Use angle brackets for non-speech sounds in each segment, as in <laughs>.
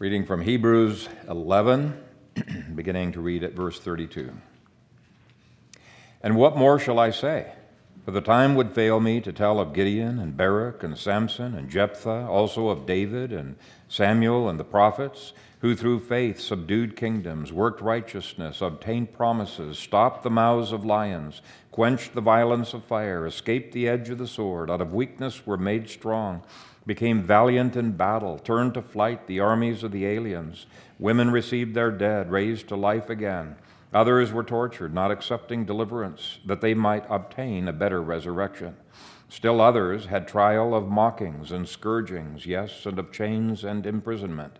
Reading from Hebrews 11, <clears throat> beginning to read at verse 32. And what more shall I say? For the time would fail me to tell of Gideon and Barak and Samson and Jephthah, also of David and Samuel and the prophets, who through faith subdued kingdoms, worked righteousness, obtained promises, stopped the mouths of lions, quenched the violence of fire, escaped the edge of the sword, out of weakness were made strong became valiant in battle, turned to flight the armies of the aliens. Women received their dead, raised to life again. Others were tortured, not accepting deliverance, that they might obtain a better resurrection. Still others had trial of mockings and scourgings, yes, and of chains and imprisonment.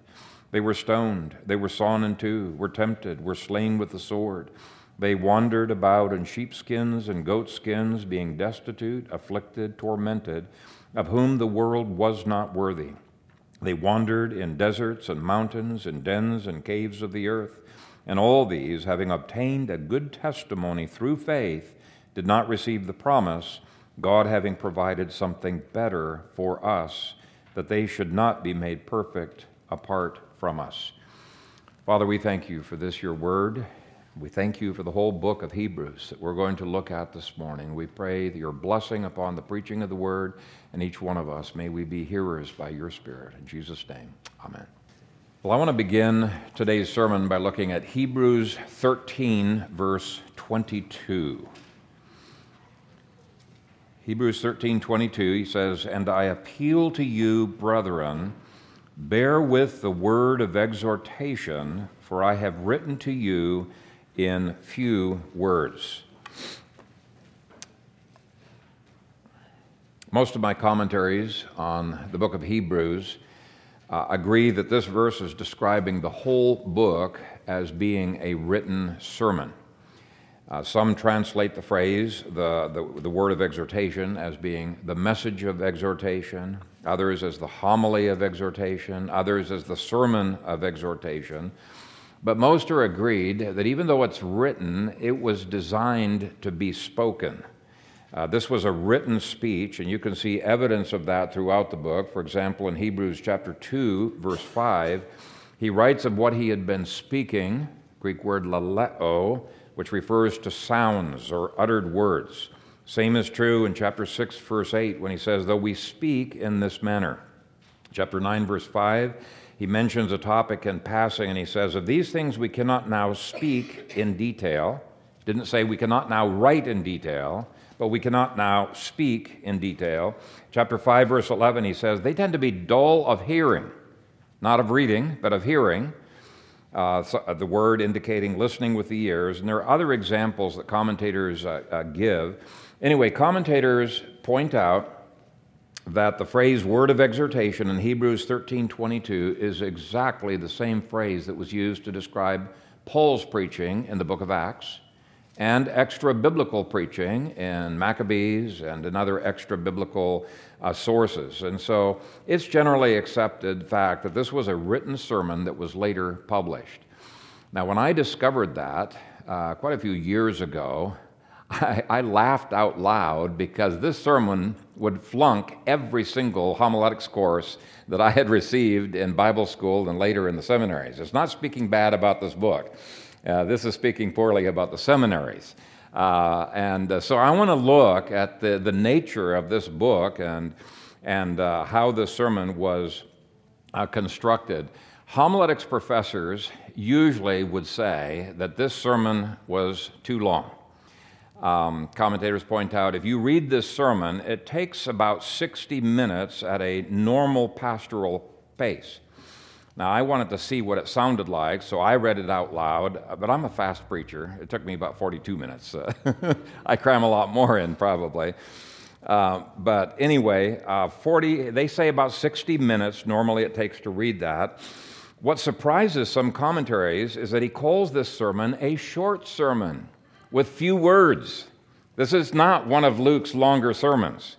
They were stoned, they were sawn in two, were tempted, were slain with the sword. They wandered about in sheepskins and goatskins, being destitute, afflicted, tormented of whom the world was not worthy. They wandered in deserts and mountains, in dens and caves of the earth. And all these, having obtained a good testimony through faith, did not receive the promise, God having provided something better for us, that they should not be made perfect apart from us. Father, we thank you for this, your word. We thank you for the whole book of Hebrews that we're going to look at this morning. We pray your blessing upon the preaching of the word and each one of us. May we be hearers by your Spirit. In Jesus' name, amen. Well, I want to begin today's sermon by looking at Hebrews 13, verse 22. Hebrews 13, 22, he says, And I appeal to you, brethren, bear with the word of exhortation, for I have written to you in few words. Most of my commentaries on the book of Hebrews uh, agree that this verse is describing the whole book as being a written sermon. Uh, some translate the phrase, the, the, the, word of exhortation, as being the message of exhortation, others as the homily of exhortation, others as the sermon of exhortation. But most are agreed that even though it's written, it was designed to be spoken. Uh, this was a written speech, and you can see evidence of that throughout the book. For example, in Hebrews chapter 2, verse 5, he writes of what he had been speaking, Greek word laleo, which refers to sounds or uttered words. Same is true in chapter 6, verse 8, when he says, Though we speak in this manner. Chapter 9, verse 5, he mentions a topic in passing and he says, Of these things we cannot now speak in detail. Didn't say we cannot now write in detail, but we cannot now speak in detail. Chapter 5, verse 11, he says, They tend to be dull of hearing, not of reading, but of hearing. Uh, uh, the word indicating listening with the ears. And there are other examples that commentators uh, uh give. Anyway, commentators point out that the phrase word of exhortation in Hebrews 13:22 is exactly the same phrase that was used to describe Paul's preaching in the book of Acts and extra biblical preaching in Maccabees and in other extra biblical uh, sources. And so it's generally accepted fact that this was a written sermon that was later published. Now, when I discovered that uh, quite a few years ago, <laughs> I, I, laughed out loud because this sermon would flunk every single homiletics course that I had received in Bible school and later in the seminaries. It's not speaking bad about this book. Uh, this is speaking poorly about the seminaries. Uh, and uh, so I want to look at the, the nature of this book and, and uh, how this sermon was uh, constructed. Homiletics professors usually would say that this sermon was too long. Um, commentators point out if you read this sermon, it takes about 60 minutes at a normal pastoral pace. Now, I wanted to see what it sounded like, so I read it out loud, but I'm a fast preacher. It took me about 42 minutes. <laughs> I cram a lot more in, probably. Uh, but anyway, uh, 40, they say about 60 minutes normally it takes to read that. What surprises some commentaries is that he calls this sermon a short sermon with few words. This is not one of Luke's longer sermons.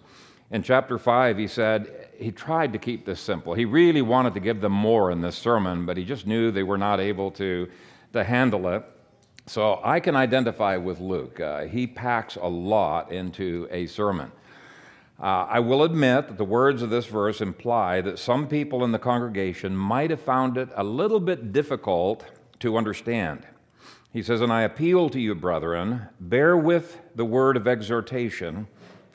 In chapter 5, he said he tried to keep this simple. He really wanted to give them more in this sermon, but he just knew they were not able to, to handle it. So I can identify with Luke. Uh, he packs a lot into a sermon. Uh, I will admit that the words of this verse imply that some people in the congregation might have found it a little bit difficult to understand. He says, And I appeal to you, brethren, bear with the word of exhortation,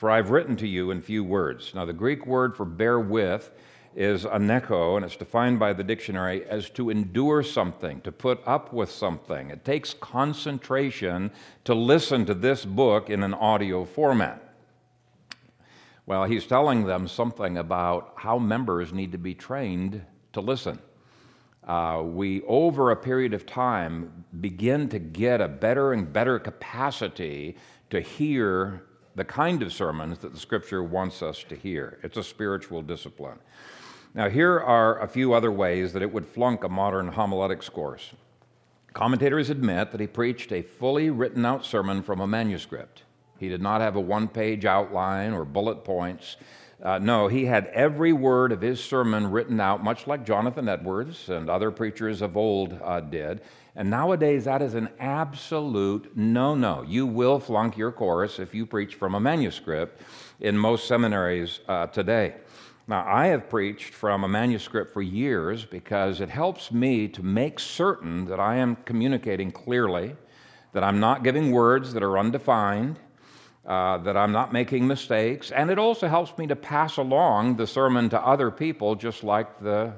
for I've written to you in few words. Now, the Greek word for bear with is aneko, and it's defined by the dictionary as to endure something, to put up with something. It takes concentration to listen to this book in an audio format. Well, he's telling them something about how members need to be trained to listen. Uh, we, over a period of time, begin to get a better and better capacity to hear the kind of sermons that the scripture wants us to hear. It's a spiritual discipline. Now, here are a few other ways that it would flunk a modern homiletics course. Commentators admit that he preached a fully written out sermon from a manuscript. He did not have a one page outline or bullet points. Uh, no, he had every word of his sermon written out, much like Jonathan Edwards and other preachers of old uh, did. And nowadays, that is an absolute no no. You will flunk your course if you preach from a manuscript in most seminaries uh, today. Now, I have preached from a manuscript for years because it helps me to make certain that I am communicating clearly, that I'm not giving words that are undefined, uh, that I'm not making mistakes, and it also helps me to pass along the sermon to other people, just like the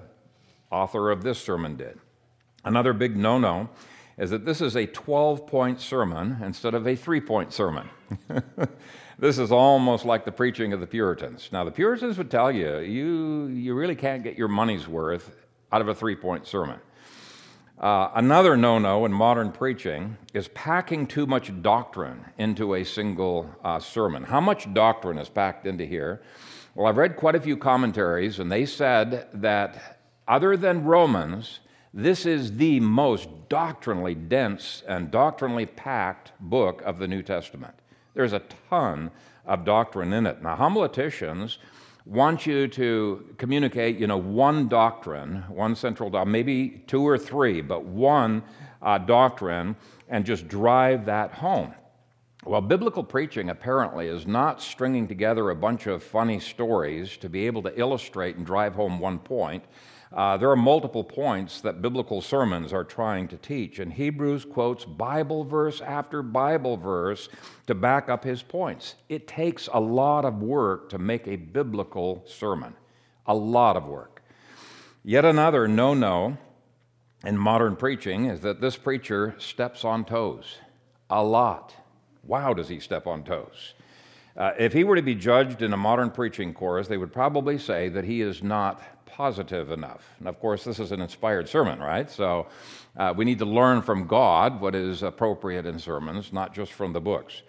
author of this sermon did. Another big no no is that this is a 12 point sermon instead of a three point sermon. <laughs> this is almost like the preaching of the Puritans. Now, the Puritans would tell you, you, you really can't get your money's worth out of a three point sermon. Uh, another no no in modern preaching is packing too much doctrine into a single uh, sermon. How much doctrine is packed into here? Well, I've read quite a few commentaries, and they said that other than Romans, this is the most doctrinally dense and doctrinally packed book of the New Testament. There's a ton of doctrine in it. Now, homileticians want you to communicate, you know, one doctrine, one central doctrine, maybe two or three, but one uh, doctrine, and just drive that home. Well, biblical preaching apparently is not stringing together a bunch of funny stories to be able to illustrate and drive home one point. Uh, there are multiple points that biblical sermons are trying to teach, and Hebrews quotes Bible verse after Bible verse to back up his points. It takes a lot of work to make a biblical sermon, a lot of work. Yet another no no in modern preaching is that this preacher steps on toes a lot. Wow, does he step on toes? Uh, if he were to be judged in a modern preaching course, they would probably say that he is not positive enough. And of course, this is an inspired sermon, right? So uh, we need to learn from God what is appropriate in sermons, not just from the books.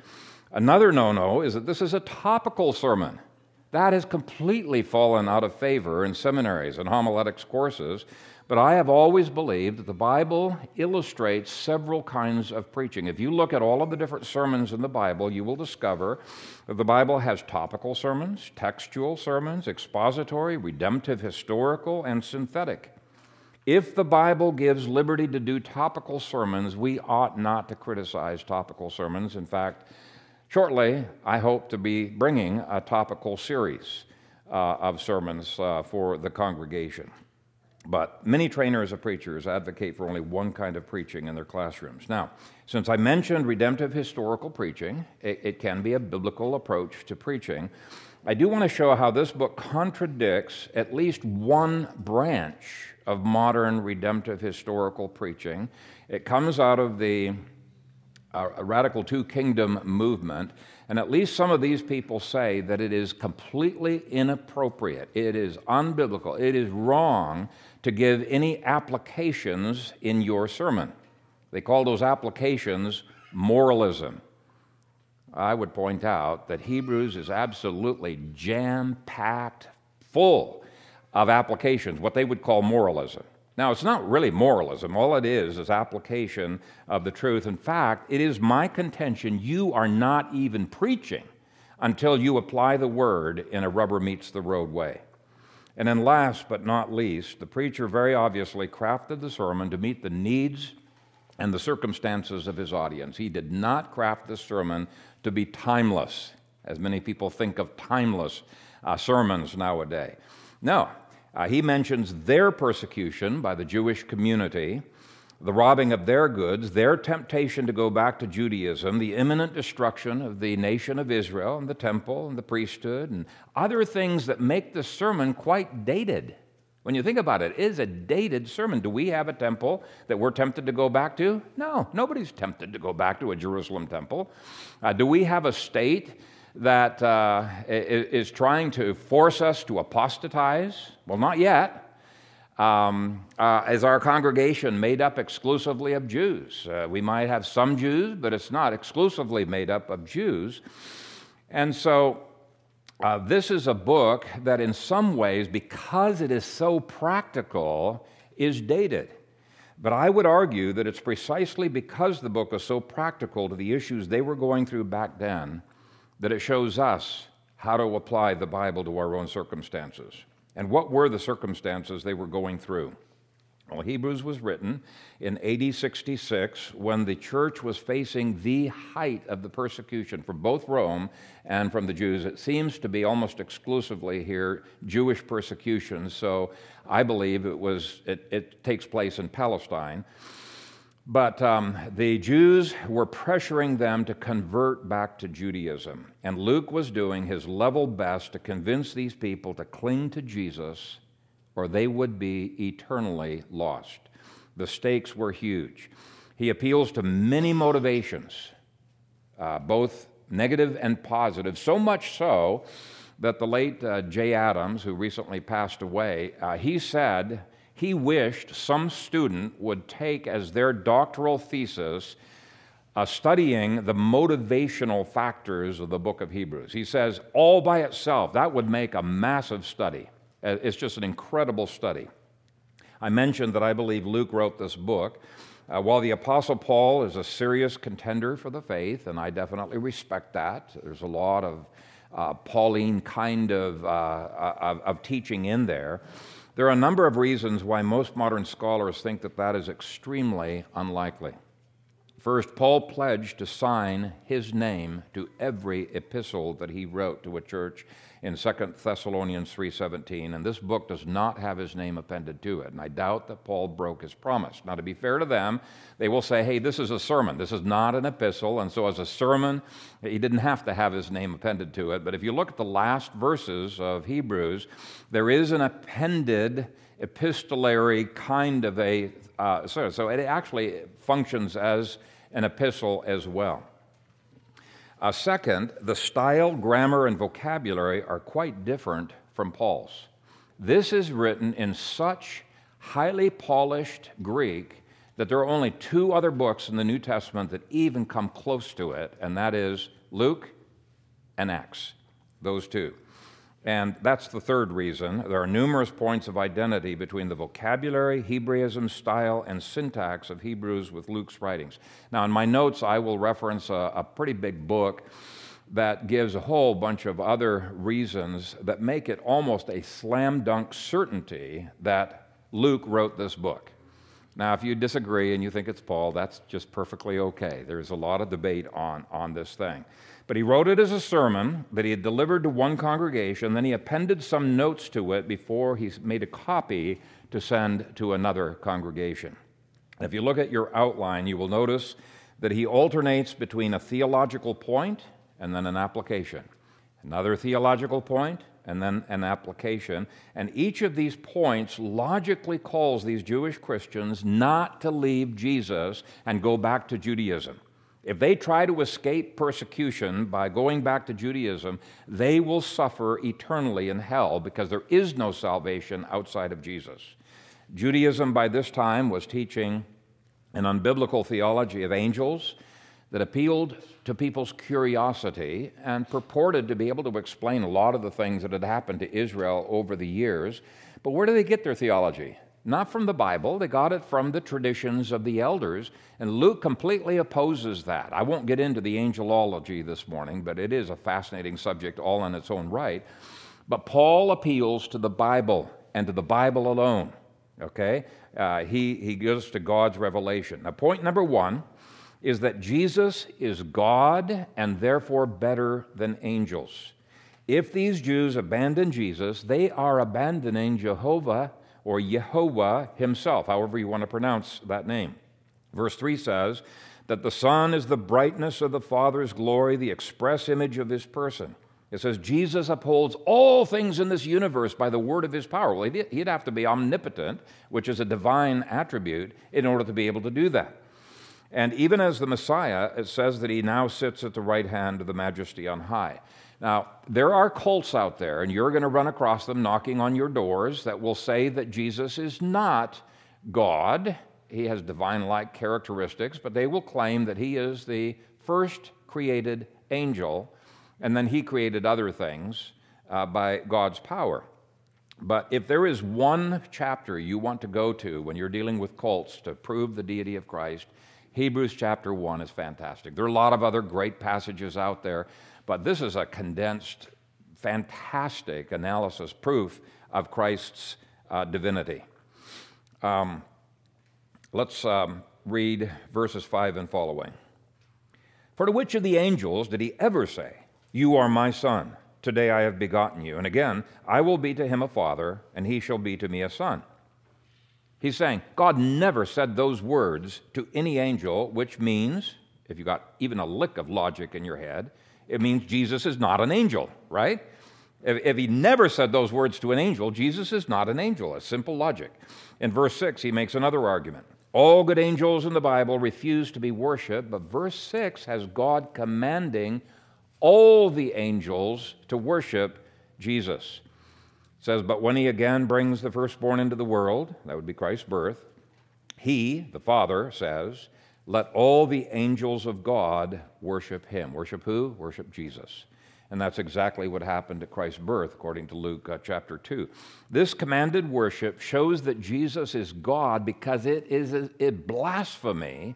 Another no no is that this is a topical sermon. That has completely fallen out of favor in seminaries and homiletics courses but I have always believed that the Bible illustrates several kinds of preaching. If you look at all of the different sermons in the Bible, you will discover that the Bible has topical sermons, textual sermons, expository, redemptive, historical, and synthetic. If the Bible gives liberty to do topical sermons, we ought not to criticize topical sermons. In fact, shortly, I hope to be bringing a topical series uh, of sermons uh, for the congregation. But many trainers of preachers advocate for only one kind of preaching in their classrooms. Now, since I mentioned redemptive historical preaching, it, it, can be a biblical approach to preaching. I do want to show how this book contradicts at least one branch of modern redemptive historical preaching. It comes out of the uh, radical two kingdom movement. And at least some of these people say that it is completely inappropriate, it is unbiblical, it is wrong to give any applications in your sermon. They call those applications moralism. I would point out that Hebrews is absolutely jam packed full of applications, what they would call moralism. Now, it's not really moralism. All it is is application of the truth. In fact, it is my contention you are not even preaching until you apply the word in a rubber meets the road way. And then, last but not least, the preacher very obviously crafted the sermon to meet the needs and the circumstances of his audience. He did not craft the sermon to be timeless. as many people think of timeless uh, sermons nowadays. No, uh, he mentions their persecution by the Jewish community, the robbing of their goods, their temptation to go back to Judaism, the imminent destruction of the nation of Israel and the temple and the priesthood, and other things that make the sermon quite dated. When you think about it, it is a dated sermon. Do we have a temple that we're tempted to go back to? No, nobody's tempted to go back to a Jerusalem temple. Uh, do we have a state that uh, is trying to force us to apostatize? Well, not yet. Um, uh, is our congregation made up exclusively of Jews? Uh, we might have some Jews, but it's not exclusively made up of Jews. And so, uh, this is a book that, in some ways, because it is so practical, is dated. But I would argue that it's precisely because the book is so practical to the issues they were going through back then that it shows us how to apply the Bible to our own circumstances. And what were the circumstances they were going through? Well, Hebrews was written in AD 66 when the church was facing the height of the persecution from both Rome and from the Jews. It seems to be almost exclusively here Jewish persecution, so I believe it, was, it, it takes place in Palestine. But um, the Jews were pressuring them to convert back to Judaism. And Luke was doing his level best to convince these people to cling to Jesus or they would be eternally lost. The stakes were huge. He appeals to many motivations, uh, both negative and positive, so much so that the late uh, Jay Adams, who recently passed away, uh, he said, he wished some student would take as their doctoral thesis uh, studying the motivational factors of the book of Hebrews. He says, all by itself, that would make a massive study. Uh, it's just an incredible study. I mentioned that I believe Luke wrote this book. Uh, while the Apostle Paul is a serious contender for the faith, and I definitely respect that, there's a lot of uh, Pauline kind of, uh, of, of teaching in there. There are a number of reasons why most modern scholars think that that is extremely unlikely. First, Paul pledged to sign his name to every epistle that he wrote to a church in 2 Thessalonians 3:17, and this book does not have his name appended to it. And I doubt that Paul broke his promise. Now to be fair to them, they will say, "Hey, this is a sermon. This is not an epistle." And so as a sermon, he didn't have to have his name appended to it. But if you look at the last verses of Hebrews, there is an appended epistolary kind of a uh, so, so it actually functions as an epistle as well. Uh, second, the style, grammar, and vocabulary are quite different from Paul's. This is written in such highly polished Greek that there are only two other books in the New Testament that even come close to it, and that is Luke and Acts. Those two. And that's the third reason. There are numerous points of identity between the vocabulary, Hebraism, style, and syntax of Hebrews with Luke's writings. Now, in my notes, I will reference a, a pretty big book that gives a whole bunch of other reasons that make it almost a slam dunk certainty that Luke wrote this book. Now, if you disagree and you think it's Paul, that's just perfectly okay. There's a lot of debate on, on this thing. But he wrote it as a sermon that he had delivered to one congregation. Then he appended some notes to it before he made a copy to send to another congregation. If you look at your outline, you will notice that he alternates between a theological point and then an application, another theological point, and then an application. And each of these points logically calls these Jewish Christians not to leave Jesus and go back to Judaism. If they try to escape persecution by going back to Judaism, they will suffer eternally in hell because there is no salvation outside of Jesus. Judaism by this time was teaching an unbiblical theology of angels that appealed to people's curiosity and purported to be able to explain a lot of the things that had happened to Israel over the years. But where do they get their theology? Not from the Bible. They got it from the traditions of the elders. And Luke completely opposes that. I won't get into the angelology this morning, but it is a fascinating subject all in its own right. But Paul appeals to the Bible and to the Bible alone. Okay? Uh, he, he goes to God's revelation. Now, point number one is that Jesus is God and therefore better than angels. If these Jews abandon Jesus, they are abandoning Jehovah or Yehovah himself, however you want to pronounce that name. Verse 3 says that the Son is the brightness of the Father's glory, the express image of his person. It says Jesus upholds all things in this universe by the word of his power. Well, he'd have to be omnipotent, which is a divine attribute, in order to be able to do that. And even as the Messiah, it says that he now sits at the right hand of the majesty on high. Now, there are cults out there, and you're going to run across them knocking on your doors that will say that Jesus is not God. He has divine like characteristics, but they will claim that he is the first created angel, and then he created other things uh, by God's power. But if there is one chapter you want to go to when you're dealing with cults to prove the deity of Christ, Hebrews chapter 1 is fantastic. There are a lot of other great passages out there, but this is a condensed, fantastic analysis, proof of Christ's uh, divinity. Um, let's um, read verses 5 and following. For to which of the angels did he ever say, You are my son, today I have begotten you? And again, I will be to him a father, and he shall be to me a son. He's saying God never said those words to any angel, which means, if you got even a lick of logic in your head, it means Jesus is not an angel, right? If, if, he never said those words to an angel, Jesus is not an angel. It's simple logic. In verse 6, he makes another argument. All good angels in the Bible refuse to be worshiped, but verse 6 has God commanding all the angels to worship Jesus. It says, But when he again brings the firstborn into the world, that would be Christ's birth, he, the Father, says, Let all the angels of God worship him. Worship who? Worship Jesus. And that's exactly what happened at Christ's birth, according to Luke uh, chapter 2. This commanded worship shows that Jesus is God because it is a, it blasphemy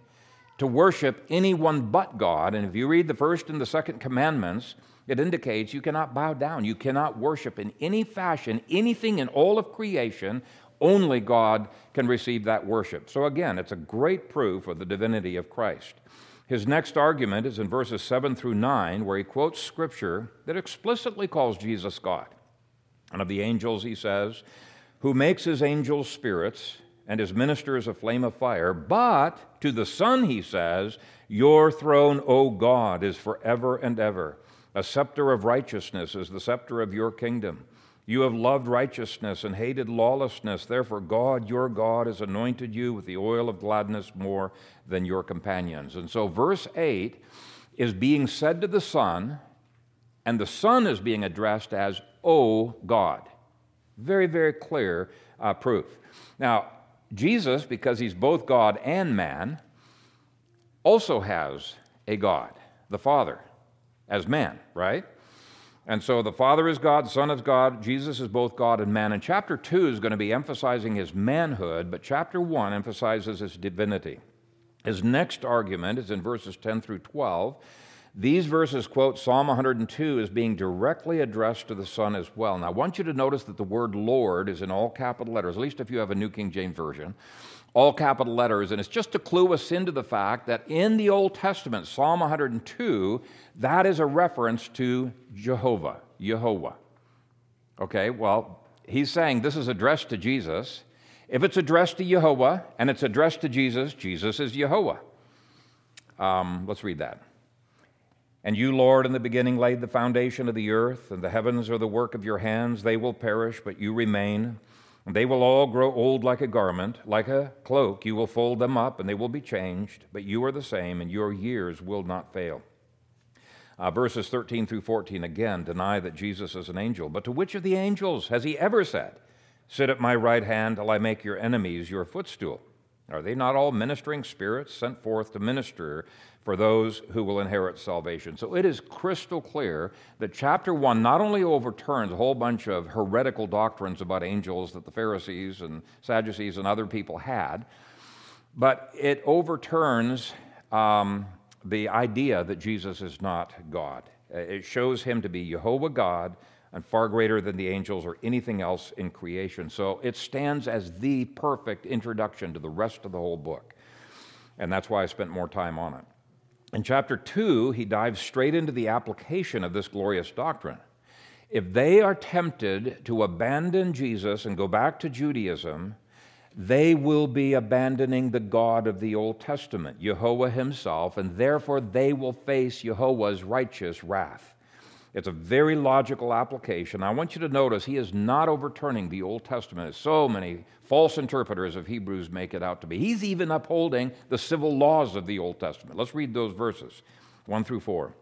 to worship anyone but God. And if you read the first and the second commandments, it indicates you cannot bow down. You cannot worship in any fashion anything in all of creation. Only God can receive that worship. So, again, it's a great proof of the divinity of Christ. His next argument is in verses 7 through 9, where he quotes scripture that explicitly calls Jesus God. And of the angels, he says, Who makes his angels spirits and his ministers a flame of fire. But to the Son, he says, Your throne, O God, is forever and ever. A scepter of righteousness is the scepter of your kingdom. You have loved righteousness and hated lawlessness. Therefore, God, your God, has anointed you with the oil of gladness more than your companions. And so, verse 8 is being said to the Son, and the Son is being addressed as, O God. Very, very clear uh, proof. Now, Jesus, because he's both God and man, also has a God, the Father as man, right? And so the Father is God, Son is God, Jesus is both God and man. And chapter 2 is going to be emphasizing his manhood, but chapter 1 emphasizes his divinity. His next argument is in verses 10 through 12. These verses quote Psalm 102 as being directly addressed to the Son as well. Now, I want you to notice that the word Lord is in all capital letters, at least if you have a New King James Version all capital letters. And it's just to clue us into the fact that in the Old Testament, Psalm 102, that is a reference to Jehovah, Jehovah. Okay, well, he's saying this is addressed to Jesus. If it's addressed to Jehovah and it's addressed to Jesus, Jesus is Jehovah. Um, let's read that. And you, Lord, in the beginning laid the foundation of the earth, and the heavens are the work of your hands. They will perish, but you remain. They will all grow old like a garment, like a cloak. You will fold them up, and they will be changed, but you are the same, and your years will not fail. Uh, verses 13 through 14 again deny that Jesus is an angel. But to which of the angels has he ever said, Sit at my right hand till I make your enemies your footstool? Are they not all ministering spirits sent forth to minister for those who will inherit salvation. So it is crystal clear that chapter 1 not only overturns a whole bunch of heretical doctrines about angels that the Pharisees and Sadducees and other people had, but it overturns um, the idea that Jesus is not God. It shows him to be Jehovah God and far greater than the angels or anything else in creation. So it stands as the perfect introduction to the rest of the whole book. and that's why I spent more time on it. In chapter 2, he dives straight into the application of this glorious doctrine. If they are tempted to abandon Jesus and go back to Judaism, they will be abandoning the God of the Old Testament, Jehovah Himself, and therefore they will face Jehovah's righteous wrath. It's a very logical application. I want you to notice he is not overturning the Old Testament, as so many false interpreters of Hebrews make it out to be. He's even upholding the civil laws of the Old Testament. Let's read those verses 1 through 4.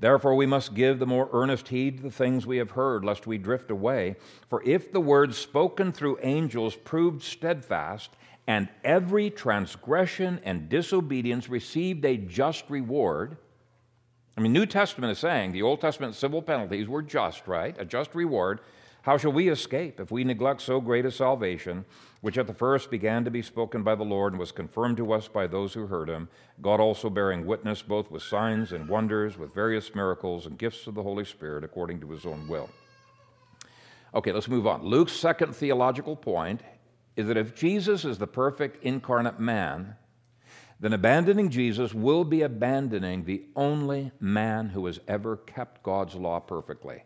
Therefore, we must give the more earnest heed to the things we have heard, lest we drift away. For if the word spoken through angels proved steadfast, and every transgression and disobedience received a just reward, I mean, New Testament is saying the Old Testament civil penalties were just, right? A just reward. How shall we escape if we neglect so great a salvation, which at the first began to be spoken by the Lord and was confirmed to us by those who heard him, God also bearing witness both with signs and wonders, with various miracles and gifts of the Holy Spirit according to his own will? Okay, let's move on. Luke's second theological point is that if Jesus is the perfect incarnate man, then abandoning Jesus will be abandoning the only man who has ever kept God's law perfectly.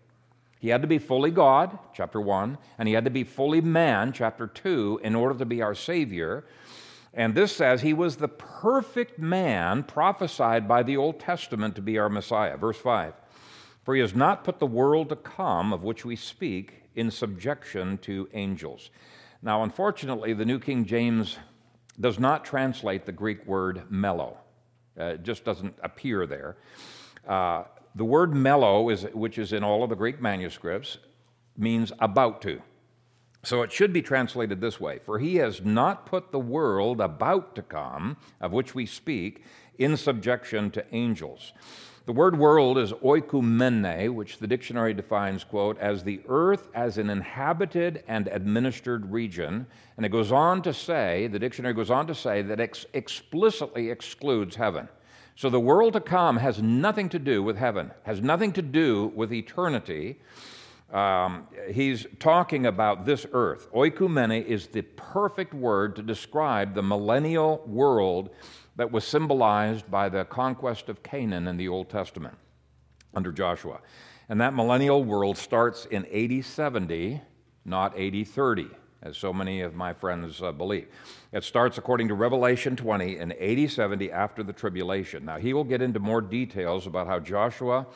He had to be fully God, chapter 1, and he had to be fully man, chapter 2, in order to be our Savior. And this says he was the perfect man prophesied by the Old Testament to be our Messiah. Verse 5 For he has not put the world to come, of which we speak, in subjection to angels. Now, unfortunately, the New King James does not translate the Greek word mello. Uh, it just doesn't appear there. Uh, the word mello, is, which is in all of the Greek manuscripts, means about to. So it should be translated this way For he has not put the world about to come, of which we speak, in subjection to angels. The word world is oikumene, which the dictionary defines, quote, as the earth as an inhabited and administered region. And it goes on to say, the dictionary goes on to say that ex- explicitly excludes heaven. So the world to come has nothing to do with heaven, has nothing to do with eternity. Um, he's talking about this earth. Oikumene is the perfect word to describe the millennial world that was symbolized by the conquest of Canaan in the Old Testament under Joshua. And that millennial world starts in AD 70, not AD 30, as so many of my friends uh, believe. It starts, according to Revelation 20, in AD 70 after the tribulation. Now, he will get into more details about how Joshua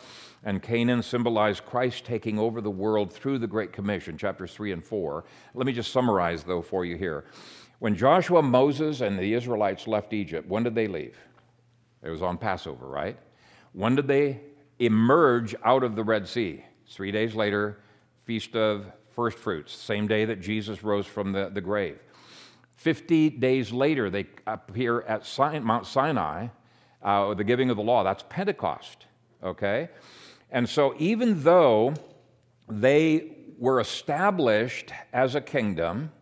and Canaan symbolize Christ taking over the world through the Great Commission, chapters 3 and 4. Let me just summarize, though, for you here. When Joshua, Moses, and the Israelites left Egypt, when did they leave? It was on Passover, right? When did they emerge out of the Red Sea? Three days later, Feast of First Fruits, same day that Jesus rose from the, the grave. Fifty days later, they appear at Mount Sinai, uh, the giving of the law. That's Pentecost, okay? And so, even though they were established as a kingdom,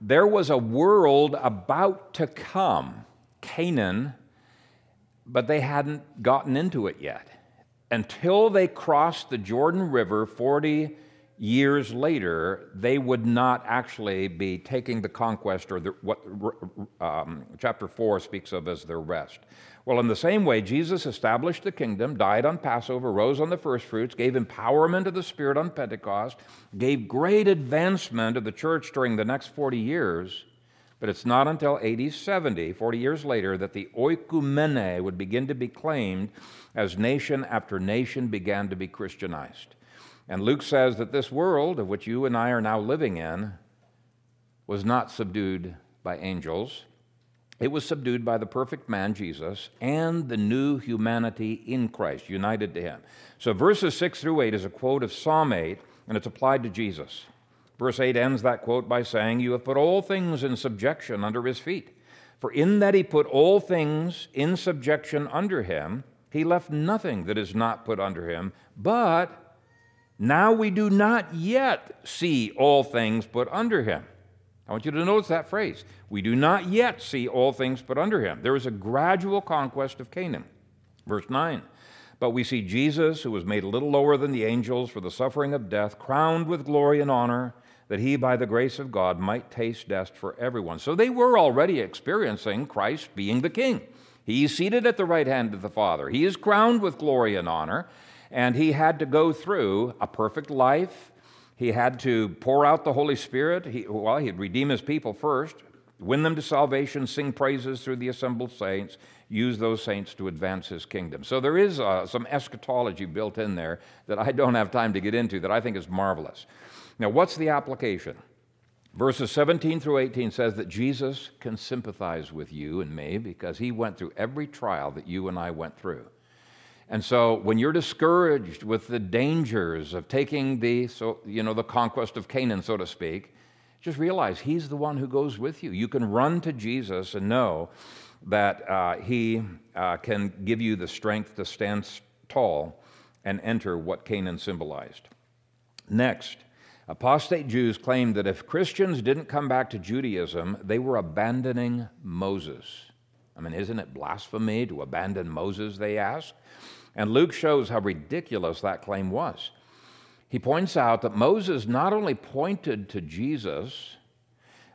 there was a world about to come, Canaan, but they hadn't gotten into it yet. Until they crossed the Jordan River 40 years later, they would not actually be taking the conquest or the, what um, chapter 4 speaks of as their rest. Well, in the same way, Jesus established the kingdom, died on Passover, rose on the first fruits, gave empowerment of the Spirit on Pentecost, gave great advancement of the church during the next 40 years. But it's not until AD 70, 40 years later, that the oikumene would begin to be claimed as nation after nation began to be Christianized. And Luke says that this world, of which you and I are now living in, was not subdued by angels. It was subdued by the perfect man, Jesus, and the new humanity in Christ, united to him. So, verses 6 through 8 is a quote of Psalm 8, and it's applied to Jesus. Verse 8 ends that quote by saying, You have put all things in subjection under his feet. For in that he put all things in subjection under him, he left nothing that is not put under him. But now we do not yet see all things put under him. I want you to notice that phrase. We do not yet see all things put under him. There is a gradual conquest of Canaan. Verse 9. But we see Jesus, who was made a little lower than the angels for the suffering of death, crowned with glory and honor that he, by the grace of God, might taste death for everyone. So they were already experiencing Christ being the king. He is seated at the right hand of the Father, he is crowned with glory and honor, and he had to go through a perfect life. He had to pour out the Holy Spirit. He, well, he'd redeem his people first, win them to salvation, sing praises through the assembled saints, use those saints to advance his kingdom. So there is uh, some eschatology built in there that I don't have time to get into that I think is marvelous. Now, what's the application? Verses 17 through 18 says that Jesus can sympathize with you and me because he went through every trial that you and I went through. And so when you're discouraged with the dangers of taking the so you know the conquest of Canaan so to speak, just realize he's the one who goes with you. You can run to Jesus and know that uh, he uh, can give you the strength to stand tall and enter what Canaan symbolized. Next, apostate Jews claimed that if Christians didn't come back to Judaism, they were abandoning Moses. I mean, isn't it blasphemy to abandon Moses, they asked? And Luke shows how ridiculous that claim was. He points out that Moses not only pointed to Jesus,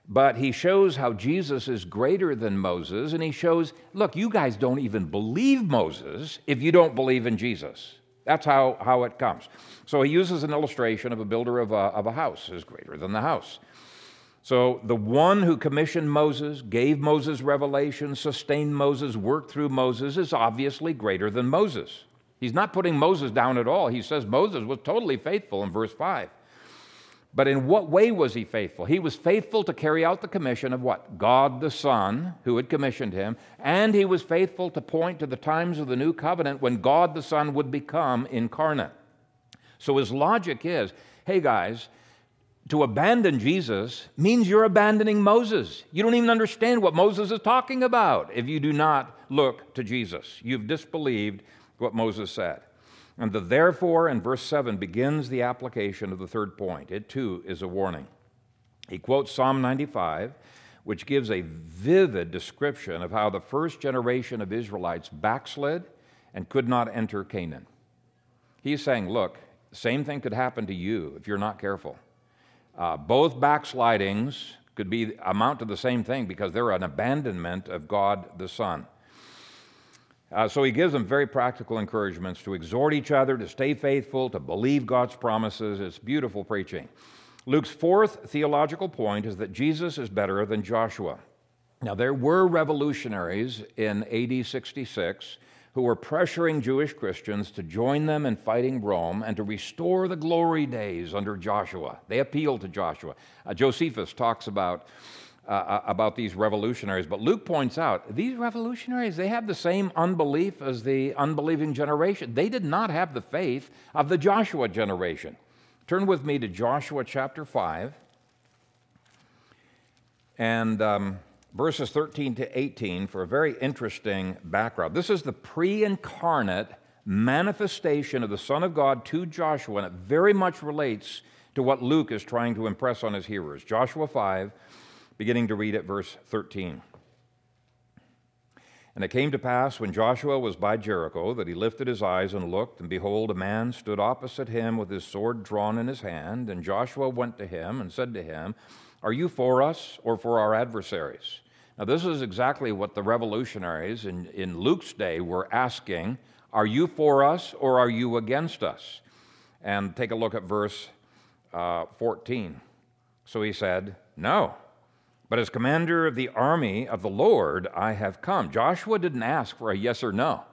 but he shows how Jesus is greater than Moses, and he shows, look, you guys don't even believe Moses if you don't believe in Jesus. That's how, how it comes. So he uses an illustration of a builder of a, of a house is greater than the house. So the one who commissioned Moses, gave Moses revelation, sustained Moses, worked through Moses is obviously greater than Moses. He's not putting Moses down at all. He says Moses was totally faithful in verse 5. But in what way was he faithful? He was faithful to carry out the commission of what? God the Son, who had commissioned him, and he was faithful to point to the times of the new covenant when God the Son would become incarnate. So his logic is hey, guys, to abandon Jesus means you're abandoning Moses. You don't even understand what Moses is talking about if you do not look to Jesus. You've disbelieved what Moses said. And the therefore in verse 7 begins the application of the third point. It too is a warning. He quotes Psalm 95, which gives a vivid description of how the first generation of Israelites backslid and could not enter Canaan. He's saying, look, same thing could happen to you if you're not careful. Uh, both backslidings could be amount to the same thing because they're an abandonment of God the Son. Uh, so he gives them very practical encouragements to exhort each other, to stay faithful, to believe God's promises. It's beautiful preaching. Luke's fourth theological point is that Jesus is better than Joshua. Now, there were revolutionaries in AD 66 who were pressuring Jewish Christians to join them in fighting Rome and to restore the glory days under Joshua. They appealed to Joshua. Uh, Josephus talks about uh, uh, about these revolutionaries. But Luke points out these revolutionaries, they have the same unbelief as the unbelieving generation. They did not have the faith of the Joshua generation. Turn with me to Joshua chapter 5 and um, verses 13 to 18 for a very interesting background. This is the pre incarnate manifestation of the Son of God to Joshua, and it very much relates to what Luke is trying to impress on his hearers. Joshua 5 beginning to read at verse 13. And it came to pass when Joshua was by Jericho that he lifted his eyes and looked, and behold, a man stood opposite him with his sword drawn in his hand. And Joshua went to him and said to him, Are you for us or for our adversaries? Now, this is exactly what the revolutionaries in, in Luke's day were asking Are you for us or are you against us? And take a look at verse uh, 14. So he said, No. But as commander of the army of the Lord, I have come. Joshua didn't ask for a yes or no.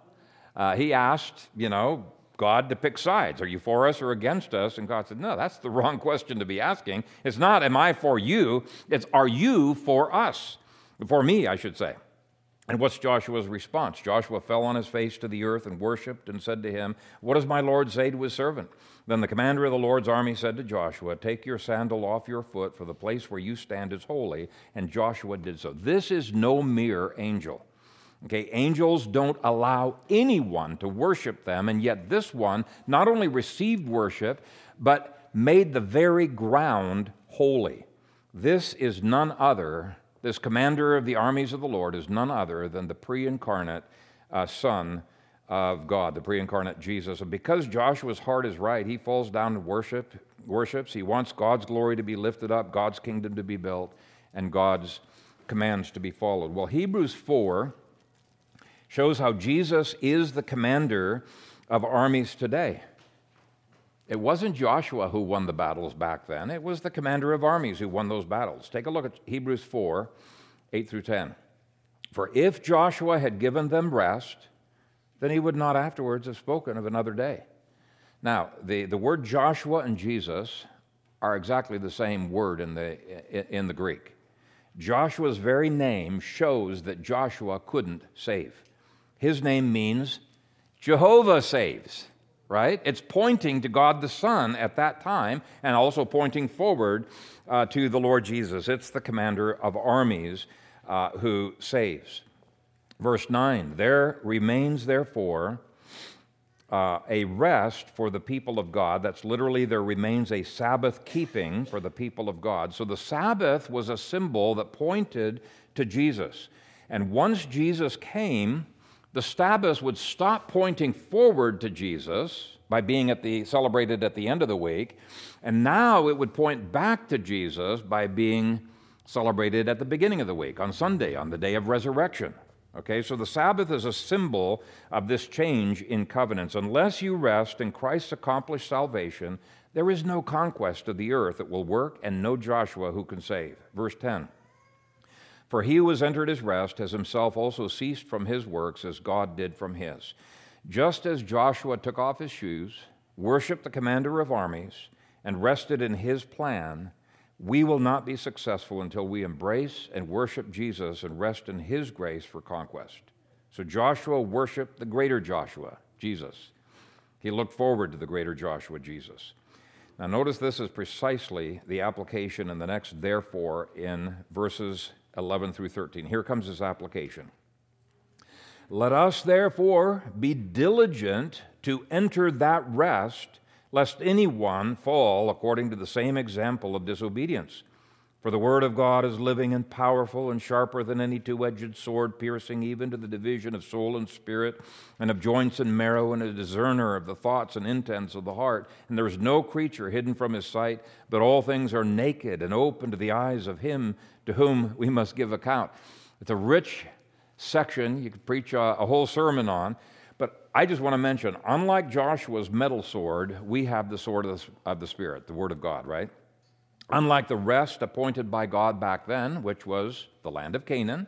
Uh, he asked, you know, God to pick sides. Are you for us or against us? And God said, No, that's the <laughs> wrong question to be asking. It's not, Am I for you? It's, Are you for us? For me, I should say. And what's Joshua's response? Joshua fell on his face to the earth and worshiped and said to him, What does my Lord say to his servant? Then the commander of the Lord's army said to Joshua, Take your sandal off your foot, for the place where you stand is holy. And Joshua did so. This is no mere angel. Okay, angels don't allow anyone to worship them, and yet this one not only received worship, but made the very ground holy. This is none other, this commander of the armies of the Lord is none other than the pre incarnate uh, Son of God, the pre incarnate Jesus. And because Joshua's heart is right, he falls down and worship, worships. He wants God's glory to be lifted up, God's kingdom to be built, and God's commands to be followed. Well, Hebrews 4 shows how Jesus is the commander of armies today. It wasn't Joshua who won the battles back then, it was the commander of armies who won those battles. Take a look at Hebrews 4 8 through 10. For if Joshua had given them rest, then he would not afterwards have spoken of another day. Now, the, the word Joshua and Jesus are exactly the same word in the, in the Greek. Joshua's very name shows that Joshua couldn't save. His name means Jehovah saves, right? It's pointing to God the Son at that time and also pointing forward uh, to the Lord Jesus. It's the commander of armies uh, who saves. Verse 9 There remains, therefore, uh, a rest for the people of God. That's literally, there remains a Sabbath keeping for the people of God. So the Sabbath was a symbol that pointed to Jesus. And once Jesus came, the Sabbath would stop pointing forward to Jesus by being at the, celebrated at the end of the week, and now it would point back to Jesus by being celebrated at the beginning of the week, on Sunday, on the day of resurrection. Okay, so the Sabbath is a symbol of this change in covenants. Unless you rest in Christ's accomplished salvation, there is no conquest of the earth that will work and no Joshua who can save. Verse 10 For he who has entered his rest has himself also ceased from his works as God did from his. Just as Joshua took off his shoes, worshiped the commander of armies, and rested in his plan, we will not be successful until we embrace and worship Jesus and rest in his grace for conquest. So Joshua worshiped the greater Joshua, Jesus. He looked forward to the greater Joshua, Jesus. Now, notice this is precisely the application in the next therefore in verses 11 through 13. Here comes his application. Let us therefore be diligent to enter that rest lest anyone fall according to the same example of disobedience. For the word of God is living and powerful and sharper than any two edged sword, piercing even to the division of soul and spirit, and of joints and marrow, and a discerner of the thoughts and intents of the heart. And there is no creature hidden from his sight, but all things are naked and open to the eyes of him to whom we must give account. It's a rich section you could preach a, a whole sermon on. But I just want to mention, unlike Joshua's metal sword, we have the sword of the, of the Spirit, the Word of God, right? Unlike the rest appointed by God back then, which was the land of Canaan,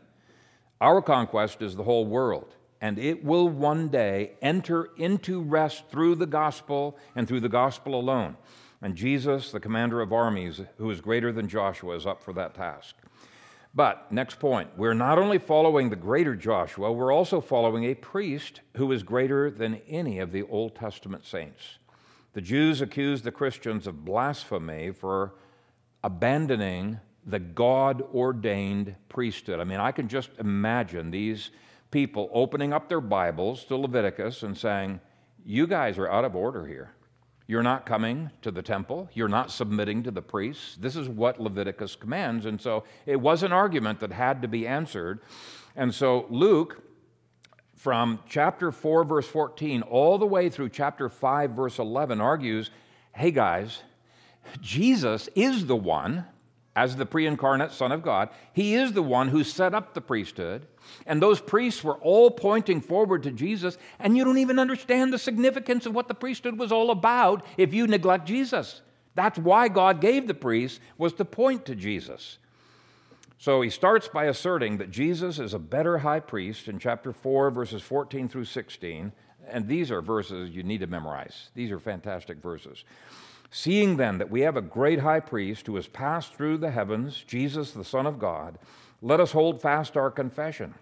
our conquest is the whole world. And it will one day enter into rest through the gospel and through the gospel alone. And Jesus, the commander of armies, who is greater than Joshua, is up for that task. But, next point, we're not only following the greater Joshua, we're also following a priest who is greater than any of the Old Testament saints. The Jews accused the Christians of blasphemy for abandoning the God ordained priesthood. I mean, I can just imagine these people opening up their Bibles to Leviticus and saying, You guys are out of order here. You're not coming to the temple. You're not submitting to the priests. This is what Leviticus commands. And so it was an argument that had to be answered. And so Luke, from chapter 4, verse 14, all the way through chapter 5, verse 11, argues hey, guys, Jesus is the one as the pre incarnate Son of God. He is the one who set up the priesthood. And those priests were all pointing forward to Jesus, and you don't even understand the significance of what the priesthood was all about if you neglect Jesus. That's why God gave the priests, was to point to Jesus. So he starts by asserting that Jesus is a better high priest in chapter 4, verses 14 through 16. And these are verses you need to memorize. These are fantastic verses. Seeing then that we have a great high priest who has passed through the heavens, Jesus, the Son of God, let us hold fast our confession.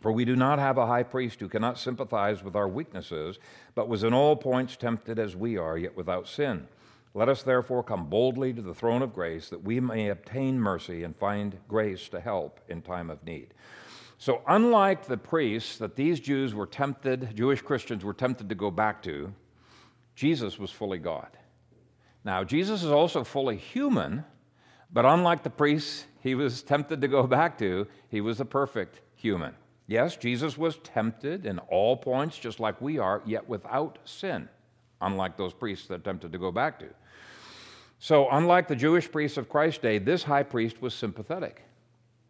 For we do not have a high priest who cannot sympathize with our weaknesses, but was in all points tempted as we are, yet without sin. Let us therefore come boldly to the throne of grace that we may obtain mercy and find grace to help in time of need. So, unlike the priests that these Jews were tempted, Jewish Christians were tempted to go back to, Jesus was fully God. Now, Jesus is also fully human, but unlike the priests he was tempted to go back to, he was a perfect human. Yes, Jesus was tempted in all points, just like we are, yet without sin, unlike those priests that attempted to go back to. So, unlike the Jewish priests of Christ's day, this high priest was sympathetic.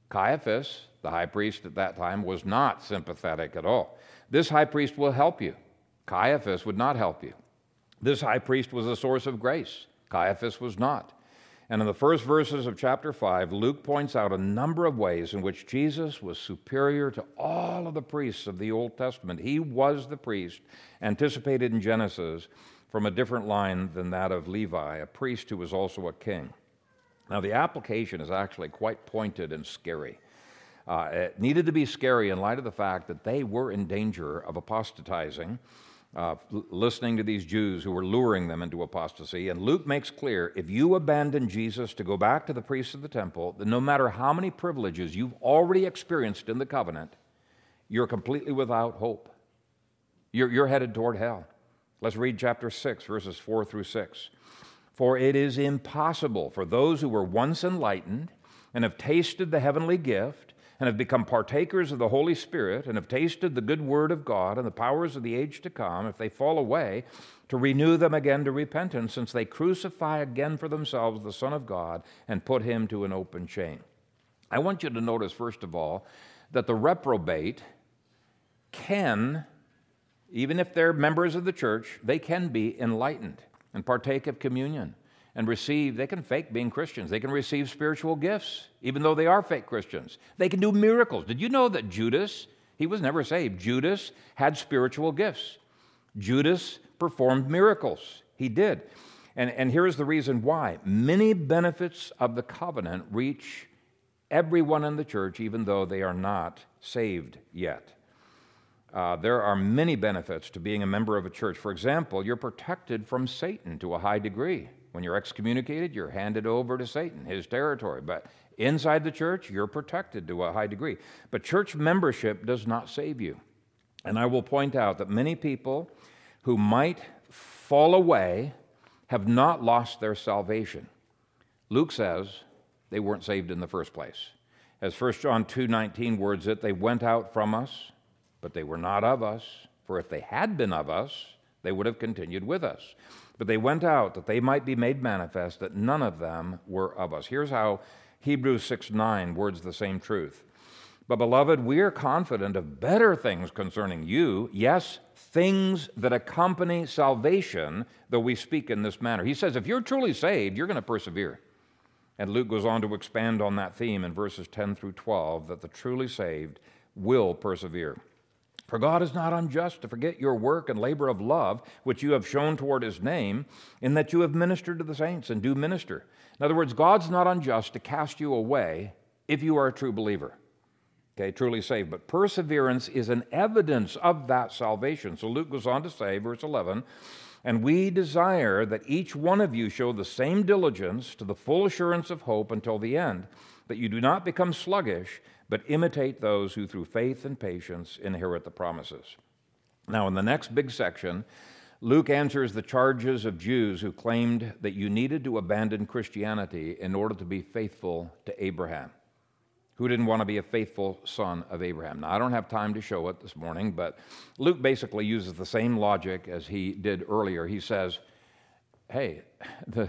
Caiaphas, the high priest at that time, was not sympathetic at all. This high priest will help you. Caiaphas would not help you. This high priest was a source of grace. Caiaphas was not. And in the first verses of chapter 5, Luke points out a number of ways in which Jesus was superior to all of the priests of the Old Testament. He was the priest anticipated in Genesis from a different line than that of Levi, a priest who was also a king. Now, the application is actually quite pointed and scary. Uh, it needed to be scary in light of the fact that they were in danger of apostatizing uh, listening to these Jews who were luring them into apostasy. And Luke makes clear if you abandon Jesus to go back to the priests of the temple, then no matter how many privileges you've already experienced in the covenant, you're completely without hope. You're, you're headed toward hell. Let's read chapter 6, verses 4 through 6. For it is impossible for those who were once enlightened and have tasted the heavenly gift and have become partakers of the Holy Spirit and have tasted the good word of God and the powers of the age to come, if they fall away, to renew them again to repentance, since they crucify again for themselves the Son of God and put him to an open shame. I want you to notice, first of all, that the reprobate can, even if they're members of the church, they can be enlightened and partake of communion and receive, they can fake being Christians. They can receive spiritual gifts, even though they are fake Christians. They can do miracles. Did you know that Judas, he was never saved, Judas had spiritual gifts. Judas performed miracles. He did. And, and here's the reason why many benefits of the covenant reach everyone in the church, even though they are not saved yet. Uh, there are many benefits to being a member of a church. For example, you're protected from Satan to a high degree. When you're excommunicated, you're handed over to Satan, his territory. But inside the church, you're protected to a high degree. But church membership does not save you. And I will point out that many people who might fall away have not lost their salvation. Luke says they weren't saved in the first place. As 1 John 2:19 words it, they went out from us, but they were not of us, for if they had been of us, they would have continued with us. But they went out that they might be made manifest that none of them were of us. Here's how Hebrews 6 9 words the same truth. But, beloved, we are confident of better things concerning you, yes, things that accompany salvation, though we speak in this manner. He says, if you're truly saved, you're going to persevere. And Luke goes on to expand on that theme in verses 10 through 12 that the truly saved will persevere. For God is not unjust to forget your work and labor of love, which you have shown toward his name, in that you have ministered to the saints and do minister. In other words, God's not unjust to cast you away if you are a true believer. Okay, truly saved. But perseverance is an evidence of that salvation. So Luke goes on to say, verse 11, and we desire that each one of you show the same diligence to the full assurance of hope until the end, that you do not become sluggish but imitate those who through faith and patience inherit the promises. Now, in the next big section, Luke answers the charges of Jews who claimed that you needed to abandon Christianity in order to be faithful to Abraham. Who didn't want to be a faithful son of Abraham? Now, I don't have time to show it this morning, but Luke basically uses the same logic as he did earlier. He says, hey, <laughs> the,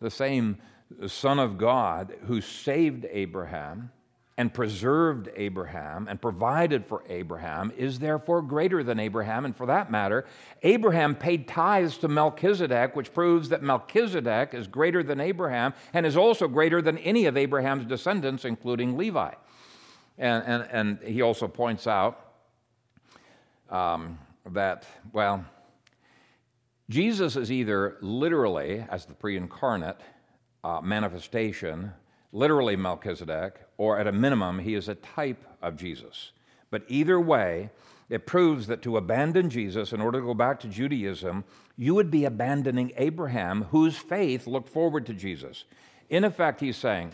the same Son of God who saved Abraham and preserved Abraham and provided for Abraham is therefore greater than Abraham. And for that matter, Abraham paid tithes to Melchizedek, which proves that Melchizedek is greater than Abraham and is also greater than any of Abraham's descendants, including Levi. And, and, and he also points out um, that, well, Jesus is either literally, as the pre incarnate uh, manifestation, literally Melchizedek, or at a minimum, he is a type of Jesus. But either way, it proves that to abandon Jesus in order to go back to Judaism, you would be abandoning Abraham, whose faith looked forward to Jesus. In effect, he's saying,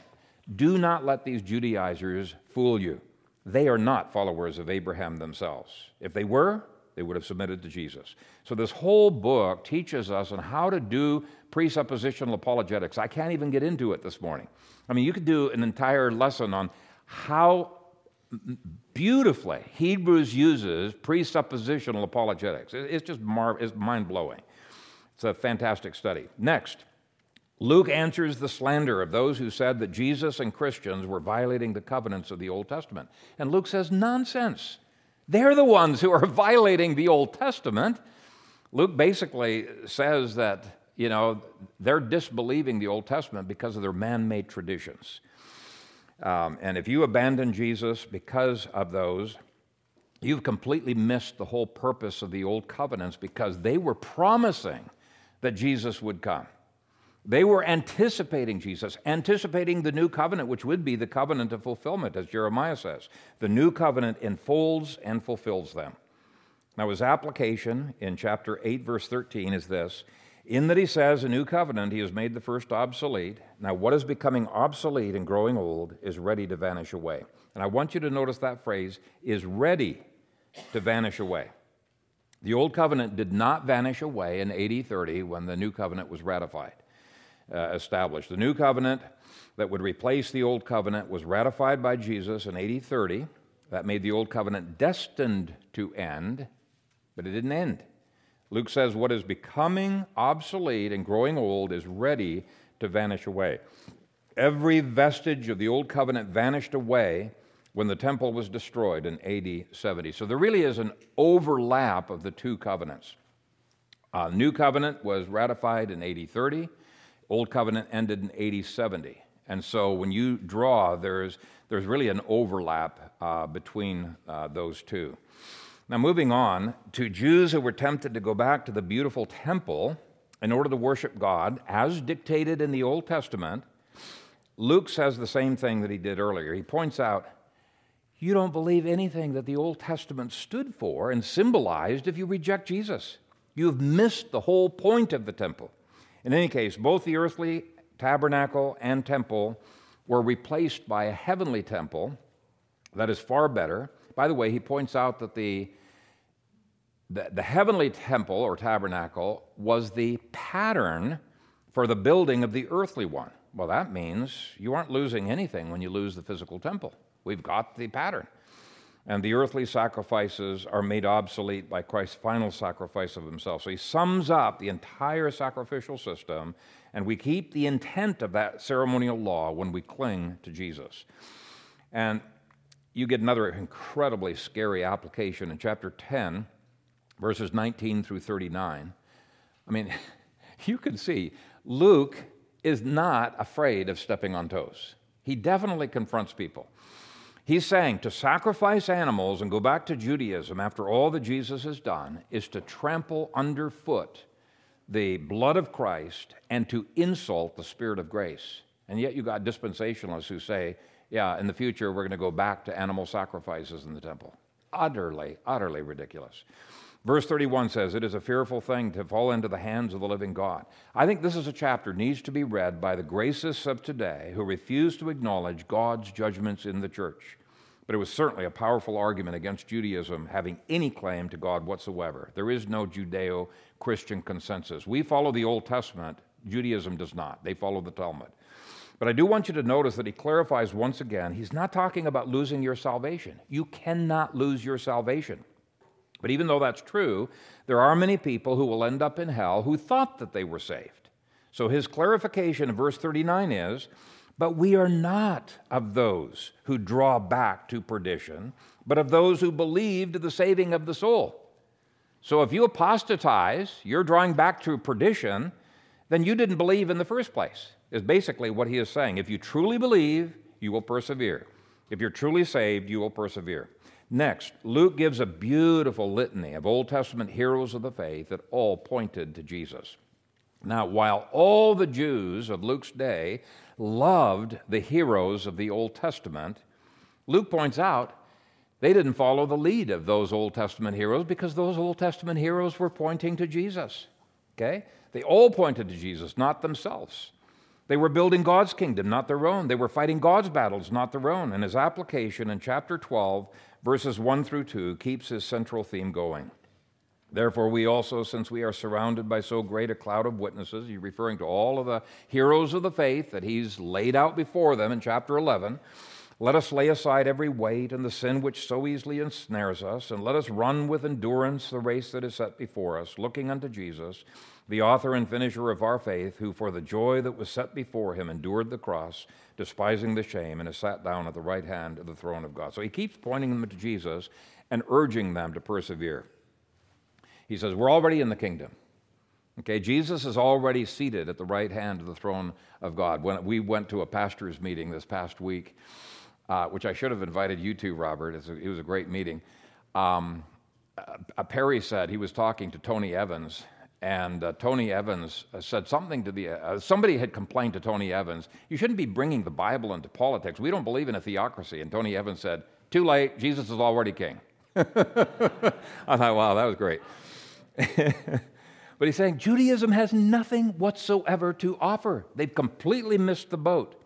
do not let these Judaizers fool you. They are not followers of Abraham themselves. If they were, they would have submitted to Jesus. So, this whole book teaches us on how to do presuppositional apologetics. I can't even get into it this morning. I mean, you could do an entire lesson on how beautifully, Hebrews uses presuppositional apologetics. It's just mar- it's mind blowing. It's a fantastic study. Next, Luke answers the slander of those who said that Jesus and Christians were violating the covenants of the Old Testament. And Luke says, nonsense. They're the ones who are <laughs> violating the Old Testament. Luke basically says that, you know, they're disbelieving the Old Testament because of their man made traditions. Um, and if you abandon Jesus because of those, you've completely missed the whole purpose of the old covenants because they were promising that Jesus would come. They were anticipating Jesus, anticipating the new covenant, which would be the covenant of fulfillment, as Jeremiah says. The new covenant enfolds and fulfills them. Now, his application in chapter 8, verse 13 is this In that he says, a new covenant, he has made the first obsolete. Now, what is becoming obsolete and growing old is ready to vanish away. And I want you to notice that phrase is ready to vanish away. The old covenant did not vanish away in AD 30 when the new covenant was ratified, uh, established. The new covenant that would replace the old covenant was ratified by Jesus in AD 30. That made the old covenant destined to end but it didn't end. Luke says what is becoming obsolete and growing old is ready to vanish away. Every vestige of the old covenant vanished away when the temple was destroyed in AD 70. So there really is an overlap of the two covenants. Uh, new covenant was ratified in AD 30, old covenant ended in AD 70. And so when you draw, there's, there's really an overlap uh, between uh, those two. Now, moving on to Jews who were tempted to go back to the beautiful temple in order to worship God, as dictated in the Old Testament, Luke says the same thing that he did earlier. He points out, You don't believe anything that the Old Testament stood for and symbolized if you reject Jesus. You've missed the whole point of the temple. In any case, both the earthly tabernacle and temple were replaced by a heavenly temple that is far better. By the way, he points out that the the, the heavenly temple or tabernacle was the pattern for the building of the earthly one. Well, that means you aren't losing anything when you lose the physical temple. We've got the pattern. And the earthly sacrifices are made obsolete by Christ's final sacrifice of himself. So he sums up the entire sacrificial system, and we keep the intent of that ceremonial law when we cling to Jesus. And you get another incredibly scary application in chapter 10 verses 19 through 39. I mean, <laughs> you can see Luke is not afraid of stepping on toes. He definitely confronts people. He's saying to sacrifice animals and go back to Judaism after all that Jesus has done is to trample underfoot the blood of Christ and to insult the Spirit of grace. And yet you got dispensationalists who say, yeah, in the future we're going to go back to animal sacrifices in the temple. Utterly, utterly ridiculous. Verse 31 says, It is a fearful thing to fall into the hands of the living God. I think this is a chapter needs to be read by the gracists of today who refuse to acknowledge God's judgments in the church. But it was certainly a powerful argument against Judaism having any claim to God whatsoever. There is no Judeo Christian consensus. We follow the Old Testament, Judaism does not. They follow the Talmud. But I do want you to notice that he clarifies once again he's not talking about losing your salvation. You cannot lose your salvation. But even though that's true, there are many people who will end up in hell who thought that they were saved. So his clarification in verse 39 is But we are not of those who draw back to perdition, but of those who believe to the saving of the soul. So if you apostatize, you're drawing back to perdition, then you didn't believe in the first place, is basically what he is saying. If you truly believe, you will persevere. If you're truly saved, you will persevere. Next, Luke gives a beautiful litany of Old Testament heroes of the faith that all pointed to Jesus. Now, while all the Jews of Luke's day loved the heroes of the Old Testament, Luke points out they didn't follow the lead of those Old Testament heroes because those Old Testament heroes were pointing to Jesus. Okay? They all pointed to Jesus, not themselves. They were building God's kingdom, not their own. They were fighting God's battles, not their own. And his application in chapter 12 verses 1 through 2 keeps his central theme going. Therefore, we also, since we are surrounded by so great a cloud of witnesses, he's referring to all of the heroes of the faith that he's laid out before them in chapter 11, Let us lay aside every weight and the sin which so easily ensnares us, and let us run with endurance the race that is set before us, looking unto Jesus, the author and finisher of our faith, who for the joy that was set before him endured the cross, despising the shame, and has sat down at the right hand of the throne of God. So he keeps pointing them to Jesus and urging them to persevere. He says, We're already in the kingdom. Okay, Jesus is already seated at the right hand of the throne of God. When we went to a pastor's meeting this past week, uh, which I should have invited you to, Robert. A, it was a great meeting. Um, uh, Perry said he was talking to Tony Evans, and uh, Tony Evans uh, said something to the. Uh, somebody had complained to Tony Evans, "You shouldn't be bringing the Bible into politics. We don't believe in a theocracy." And Tony Evans said, "Too late. Jesus is already king." <laughs> I thought, wow, that was great. <laughs> But he's saying Judaism has nothing whatsoever to offer. They've completely missed the boat.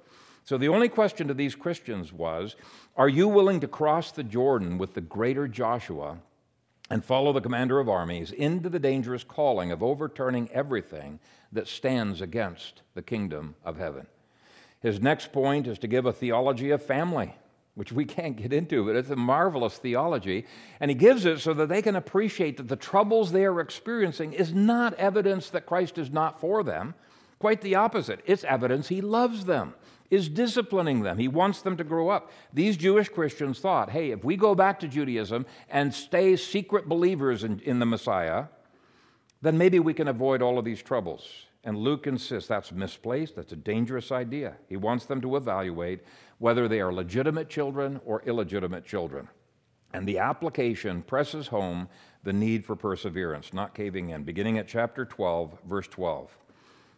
So the only question to these Christians was Are you willing to cross the Jordan with the greater Joshua and follow the commander of armies into the dangerous calling of overturning everything that stands against the kingdom of heaven? His next point is to give a theology of family which we <laughs> can't get into, but it's a marvelous theology. And he gives it so that they can appreciate that the troubles they are experiencing is not evidence that Christ is not for them. Quite the opposite. It's evidence he loves them, is disciplining them. He wants them to grow up. These Jewish Christians thought, hey, if we go back to Judaism and stay secret believers in, in the Messiah, then maybe we can avoid all of these troubles. And Luke insists that's misplaced, that's a dangerous idea. He wants them to evaluate whether they are legitimate children or illegitimate children. And the application presses home the need for perseverance, not caving in, beginning at chapter 12, verse 12.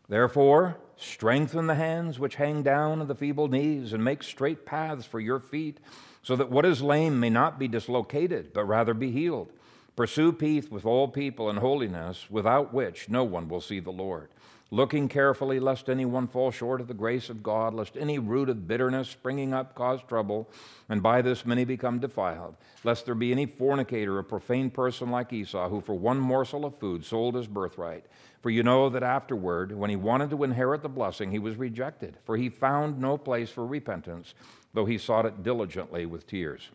Therefore, strengthen the hands which hang down and the feeble knees, and make straight paths for your feet, so that what is lame may not be dislocated, but rather be healed. Pursue peace with all people and holiness, without which no one will see the Lord looking carefully lest anyone fall short of the grace of God, lest any root of bitterness springing up cause trouble, and by this many become defiled, lest there be any fornicator or profane person like Esau, who for one morsel of food sold his birthright. For you know that afterward, when he wanted to inherit the blessing, he was rejected, for he found no place for repentance, though he sought it diligently with tears.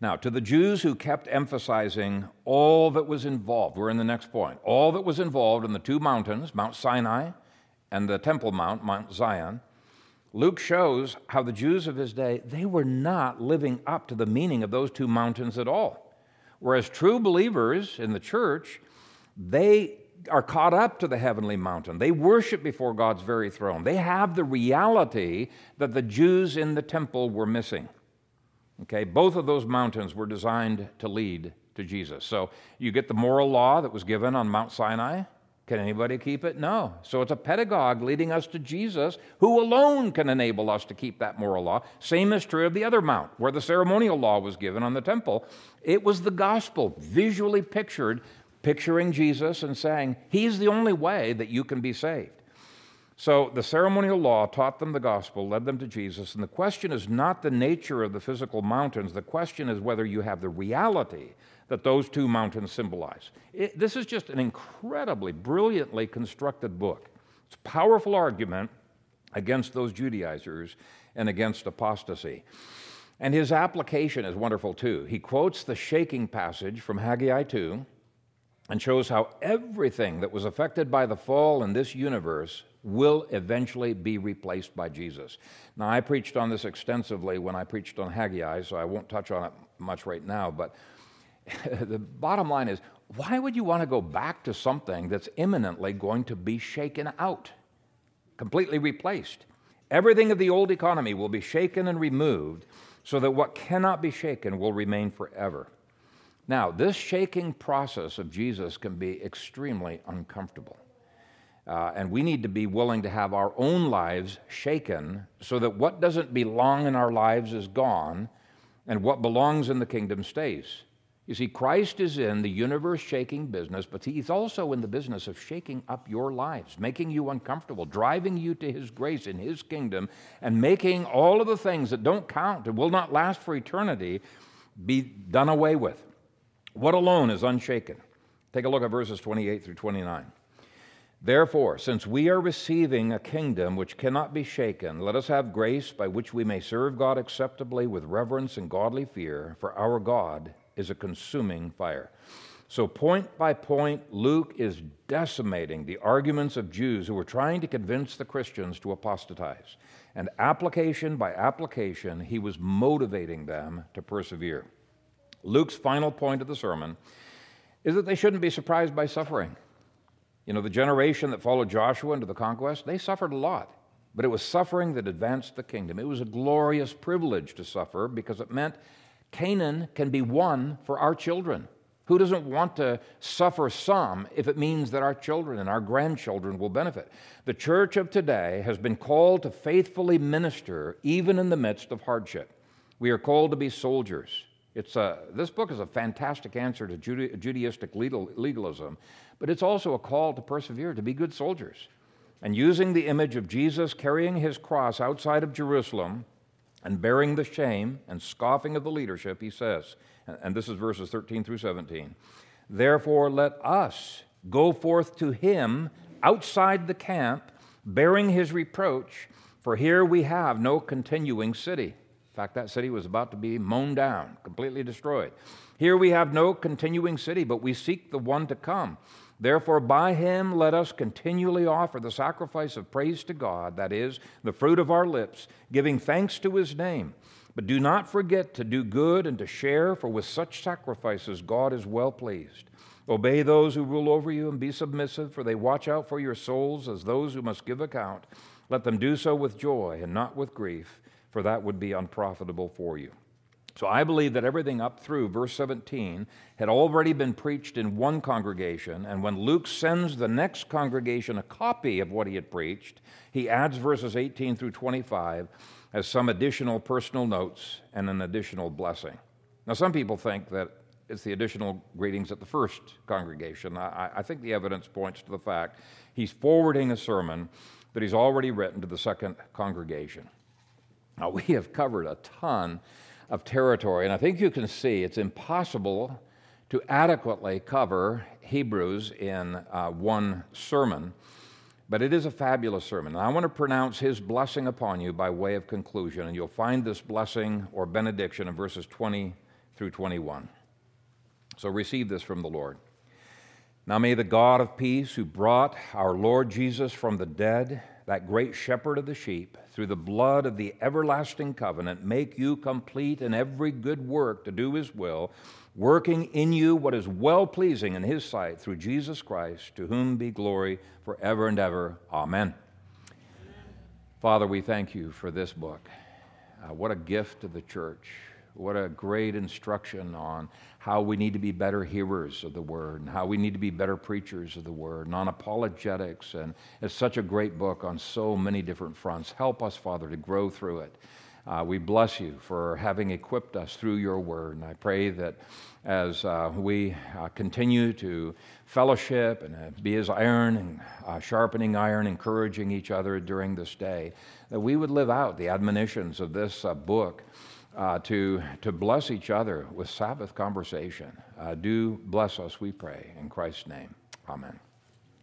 Now, to the Jews who kept emphasizing all that was involved, we're in the next point, all that was involved in the two mountains, Mount Sinai and the Temple Mount, Mount Zion, Luke shows how the Jews of his day, they were not living up to the meaning of those two mountains at all. Whereas true believers in the church, they are caught up to the heavenly mountain. They worship before God's very throne. They have the reality that the Jews in the temple were missing. Okay, both of those mountains were designed to lead to Jesus. So you get the moral law that was given on Mount Sinai. Can anybody keep it? No. So it's a pedagogue leading us to Jesus, who alone can enable us to keep that moral law. Same is true of the other mount, where the ceremonial law was given on the temple. It was the gospel, visually pictured, picturing Jesus and saying, He's the only way that you can be saved. So the ceremonial law taught them the gospel, led them to Jesus, and the question is not the nature of the physical mountains. The question is whether you have the reality that those two mountains symbolize. It, this is just an incredibly, brilliantly constructed book. It's a powerful argument against those Judaizers and against apostasy. And his application is wonderful too. He quotes the shaking passage from Haggai 2 and shows how everything that was affected by the fall in this universe will eventually be replaced by Jesus. Now, I preached on this extensively when I preached on Haggai, so I won't touch on it much right now, but <laughs> the bottom line is why would you want to go back to something that's imminently going to be shaken out, completely replaced? Everything of the old economy will be shaken and removed so that what cannot be shaken will remain forever. Now, this shaking process of Jesus can be extremely uncomfortable. Uh, and we need to be willing to have our own lives shaken so that what doesn't belong in our lives is gone and what belongs in the kingdom stays. You see, Christ is in the universe shaking business, but He's also in the business of shaking up your lives, making you uncomfortable, driving you to His grace in His kingdom, and making all of the things that don't count and will not last for eternity be done away with. What alone is unshaken? Take a look at verses 28 through 29. Therefore, since we are receiving a kingdom which cannot be shaken, let us have grace by which we may serve God acceptably with reverence and godly fear, for our God is a consuming fire. So, point by point, Luke is decimating the arguments of Jews who were trying to convince the Christians to apostatize. And application by application, he was motivating them to persevere. Luke's final point of the sermon is that they shouldn't be surprised by suffering. You know, the generation that followed Joshua into the conquest, they suffered a lot. But it was suffering that advanced the kingdom. It was a glorious privilege to suffer because it meant Canaan can be won for our children. Who doesn't want to suffer some if it means that our children and our grandchildren will benefit? The church of today has been called to faithfully minister even in the midst of hardship. We are called to be soldiers. It's a, this book is a fantastic answer to Judaistic legalism, but it's also a call to persevere, to be good soldiers. And using the image of Jesus carrying his cross outside of Jerusalem and bearing the shame and scoffing of the leadership, he says, and this is verses 13 through 17. Therefore, let us go forth to him outside the camp, bearing his reproach, for here we have no continuing city. In fact, that city was about to be mown down, completely destroyed. Here we have no continuing city, but we seek the one to come. Therefore, by him let us continually offer the sacrifice of praise to God, that is, the fruit of our lips, giving thanks to his name. But do not forget to do good and to share, for with such sacrifices God is well pleased. Obey those who rule over you and be submissive, for they watch out for your souls as those who must give account. Let them do so with joy and not with grief, for that would be unprofitable for you. So I believe that everything up through verse 17 had already been preached in one congregation, and when Luke sends the next congregation a copy of what he had preached, he adds verses 18 through 25 as some additional personal notes and an additional blessing. Now, some people think that it's the additional greetings at the first congregation. I, I, think the evidence points to the fact he's forwarding a sermon that he's already written to the second congregation. Now, we have covered a ton of territory, and I think you can see it's impossible to adequately cover Hebrews in uh, one sermon. But it is a fabulous sermon. And I want to pronounce his blessing upon you by way of conclusion. And you'll find this blessing or benediction in verses 20 through 21. So receive this from the Lord. Now may the God of peace, who brought our Lord Jesus from the dead, that great shepherd of the sheep, through the blood of the everlasting covenant, make you complete in every good work to do his will working in you what is well pleasing in his sight through Jesus Christ, to whom be glory forever and ever. Amen. Amen. Father, we thank you for this book. Uh, what a gift to the church. What a great instruction on how we need to be better hearers of the word and how we need to be better preachers of the word and on apologetics. And it's such a great book on so many different fronts. Help us, Father, to grow through it. Uh, we bless you for having equipped us through your word. And I pray that as uh, we uh, continue to fellowship and uh, be as iron and uh, sharpening iron, encouraging each other during this day, that we would live out the admonitions of this uh, to, to bless each other with Sabbath conversation. do bless us, we pray. In Christ's name, amen.